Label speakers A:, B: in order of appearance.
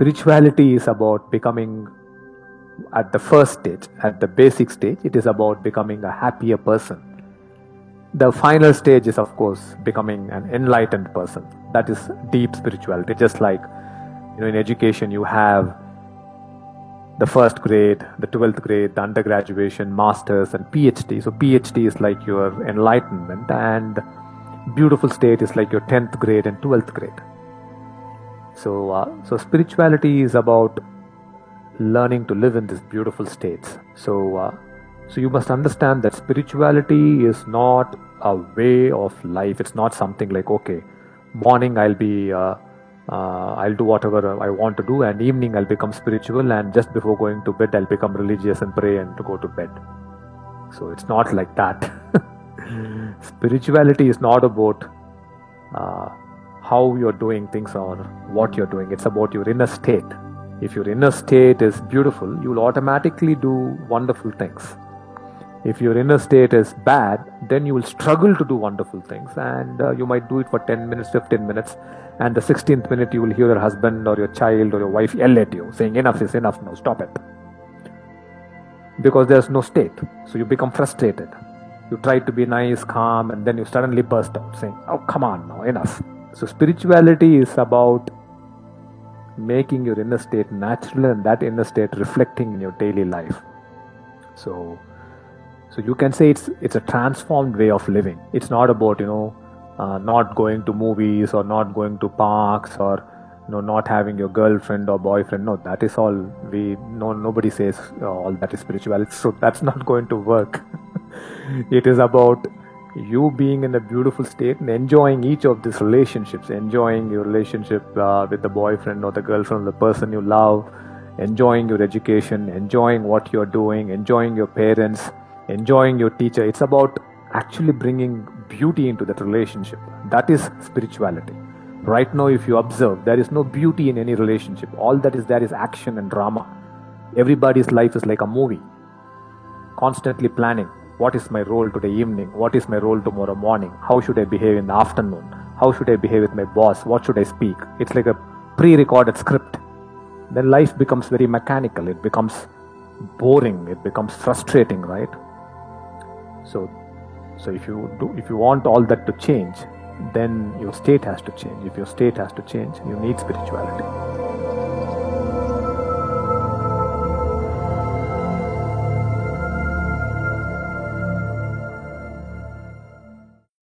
A: spirituality is about becoming at the first stage, at the basic stage, it is about becoming a happier person. The final stage is, of course, becoming an enlightened person. That is deep spirituality. Just like you know, in education, you have the first grade, the 12th grade, the undergraduation, masters, and PhD. So, PhD is like your enlightenment, and beautiful state is like your 10th grade and 12th grade. So, uh, so spirituality is about learning to live in these beautiful states. So, uh, so you must understand that spirituality is not a way of life. It's not something like okay, morning I'll be uh, uh, I'll do whatever I want to do, and evening I'll become spiritual, and just before going to bed I'll become religious and pray and to go to bed. So it's not like that. Spirituality is not about uh, how you're doing things or what you're doing. It's about your inner state. If your inner state is beautiful, you'll automatically do wonderful things. If your inner state is bad, then you will struggle to do wonderful things and uh, you might do it for 10 minutes, 15 minutes, and the 16th minute you will hear your husband or your child or your wife yell at you saying, Enough is enough now, stop it. Because there's no state, so you become frustrated. You try to be nice, calm, and then you suddenly burst out saying, Oh, come on now, enough. So, spirituality is about making your inner state natural and that inner state reflecting in your daily life. So so you can say it's it's a transformed way of living. It's not about you know uh, not going to movies or not going to parks or you know not having your girlfriend or boyfriend. No that is all we no nobody says uh, all that is spirituality. So that's not going to work. It is about you being in a beautiful state and enjoying each of these relationships, enjoying your relationship uh, with the boyfriend or the girlfriend, or the person you love, enjoying your education, enjoying what you're doing, enjoying your parents, enjoying your teacher. It's about actually bringing beauty into that relationship. That is spirituality. Right now, if you observe, there is no beauty in any relationship. All that is there is action and drama. Everybody's life is like a movie, constantly planning what is my role today evening? What is my role tomorrow morning? How should i behave in the afternoon? How should i behave with my boss? What should i speak? It's like a pre-recorded script. Then life becomes very mechanical. It becomes boring. It becomes frustrating right? So so if you do if you want all that to change then your state has to change. If your state has to change you need spirituality